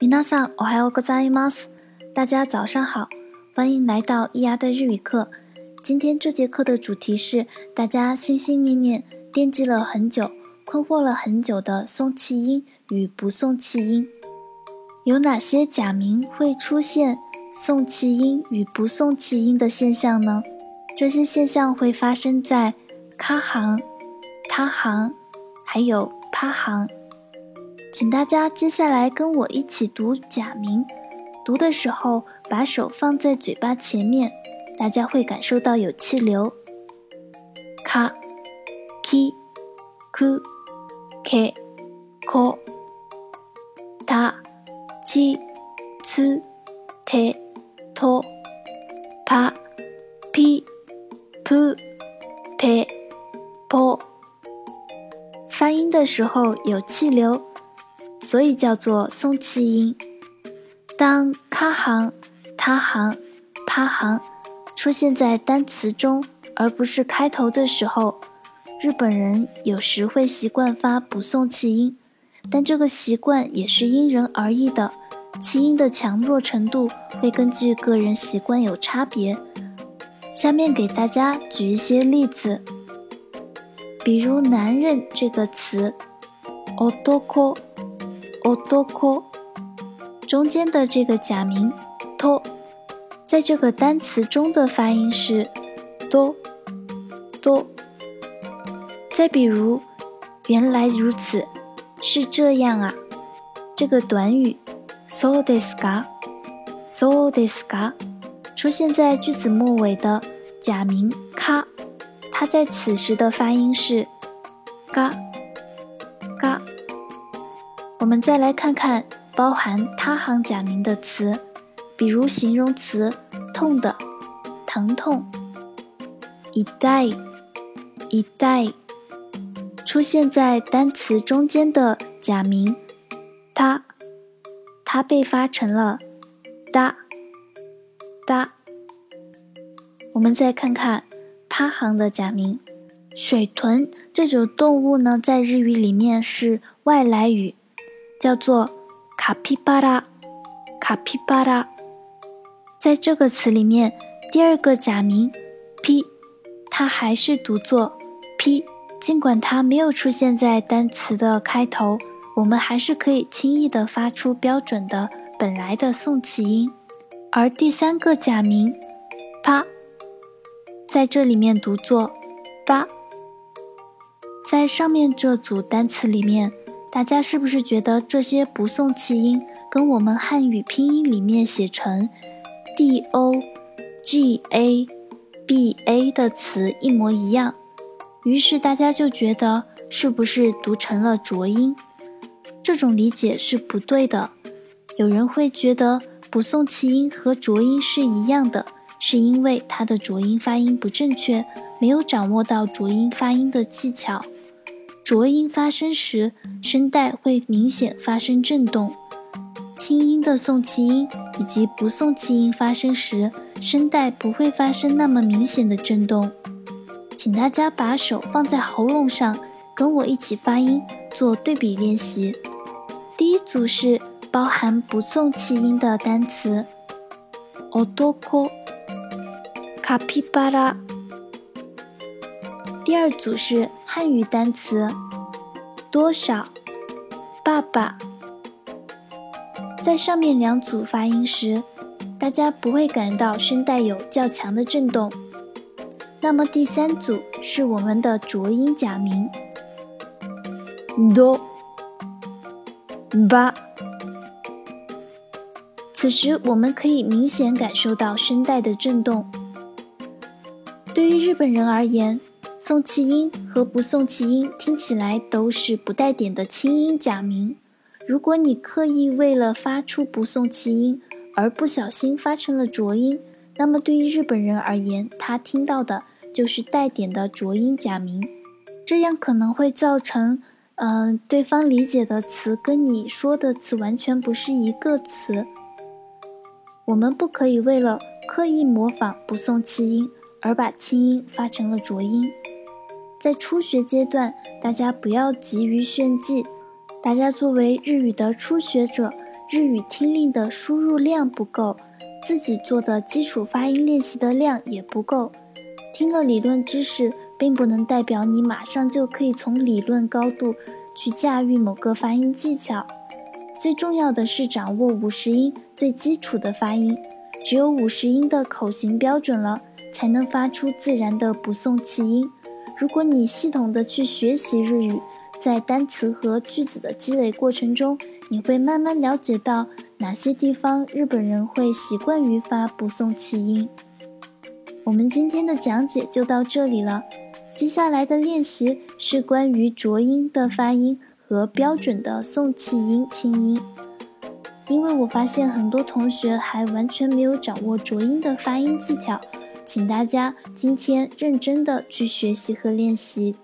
皆さんおはようございます。大家早上好，欢迎来到伊牙的日语课。今天这节课的主题是大家心心念念、惦记了很久、困惑了很久的送气音与不送气音。有哪些假名会出现送气音与不送气音的现象呢？这些现象会发生在卡行、他行，还有趴行。 请大家接下来跟我一起读假名，读的时候把手放在嘴巴前面，大家会感受到有气流。卡、ki、ku、ke、ko、ta、chi、tsu、te、to、pa、pi、pu、pe、po。发音的时候有气流。所以叫做送气音。当卡行、他行、趴行出现在单词中，而不是开头的时候，日本人有时会习惯发不送气音，但这个习惯也是因人而异的，气音的强弱程度会根据个人习惯有差别。下面给大家举一些例子，比如“男人”这个词，otoko。中间的这个假名 to，在这个单词中的发音是 do do。再比如，原来如此，是这样啊。这个短语 so desu ka，so desu ka，出现在句子末尾的假名 ka，，它在此时的发音是嘎。我们再来看看包含他行假名的词，比如形容词“痛的”“疼痛”，一代一代出现在单词中间的假名“他”，它被发成了“哒哒”。我们再看看趴行的假名“水豚”这种动物呢，在日语里面是外来语。叫做卡皮巴拉，卡皮巴拉，在这个词里面，第二个假名 p，它还是读作 p，尽管它没有出现在单词的开头，我们还是可以轻易的发出标准的本来的送气音。而第三个假名 p 在这里面读作 ba，在上面这组单词里面。大家是不是觉得这些不送气音跟我们汉语拼音里面写成 d o g a b a 的词一模一样？于是大家就觉得是不是读成了浊音？这种理解是不对的。有人会觉得不送气音和浊音是一样的，是因为它的浊音发音不正确，没有掌握到浊音发音的技巧。浊音发生时，声带会明显发生震动；轻音的送气音以及不送气音发生时，声带不会发生那么明显的震动。请大家把手放在喉咙上，跟我一起发音，做对比练习。第一组是包含不送气音的单词：odoko、capybara。第二组是汉语单词“多少”“爸爸”。在上面两组发音时，大家不会感到声带有较强的震动。那么第三组是我们的浊音假名 “do”“ba”。此时我们可以明显感受到声带的震动。对于日本人而言，送气音和不送气音听起来都是不带点的轻音假名。如果你刻意为了发出不送气音而不小心发成了浊音，那么对于日本人而言，他听到的就是带点的浊音假名。这样可能会造成，嗯，对方理解的词跟你说的词完全不是一个词。我们不可以为了刻意模仿不送气音而把轻音发成了浊音。在初学阶段，大家不要急于炫技。大家作为日语的初学者，日语听力的输入量不够，自己做的基础发音练习的量也不够。听了理论知识，并不能代表你马上就可以从理论高度去驾驭某个发音技巧。最重要的是掌握五十音最基础的发音，只有五十音的口型标准了，才能发出自然的不送气音。如果你系统的去学习日语，在单词和句子的积累过程中，你会慢慢了解到哪些地方日本人会习惯于发不送气音。我们今天的讲解就到这里了，接下来的练习是关于浊音的发音。和标准的送气音、清音，因为我发现很多同学还完全没有掌握浊音的发音技巧，请大家今天认真的去学习和练习。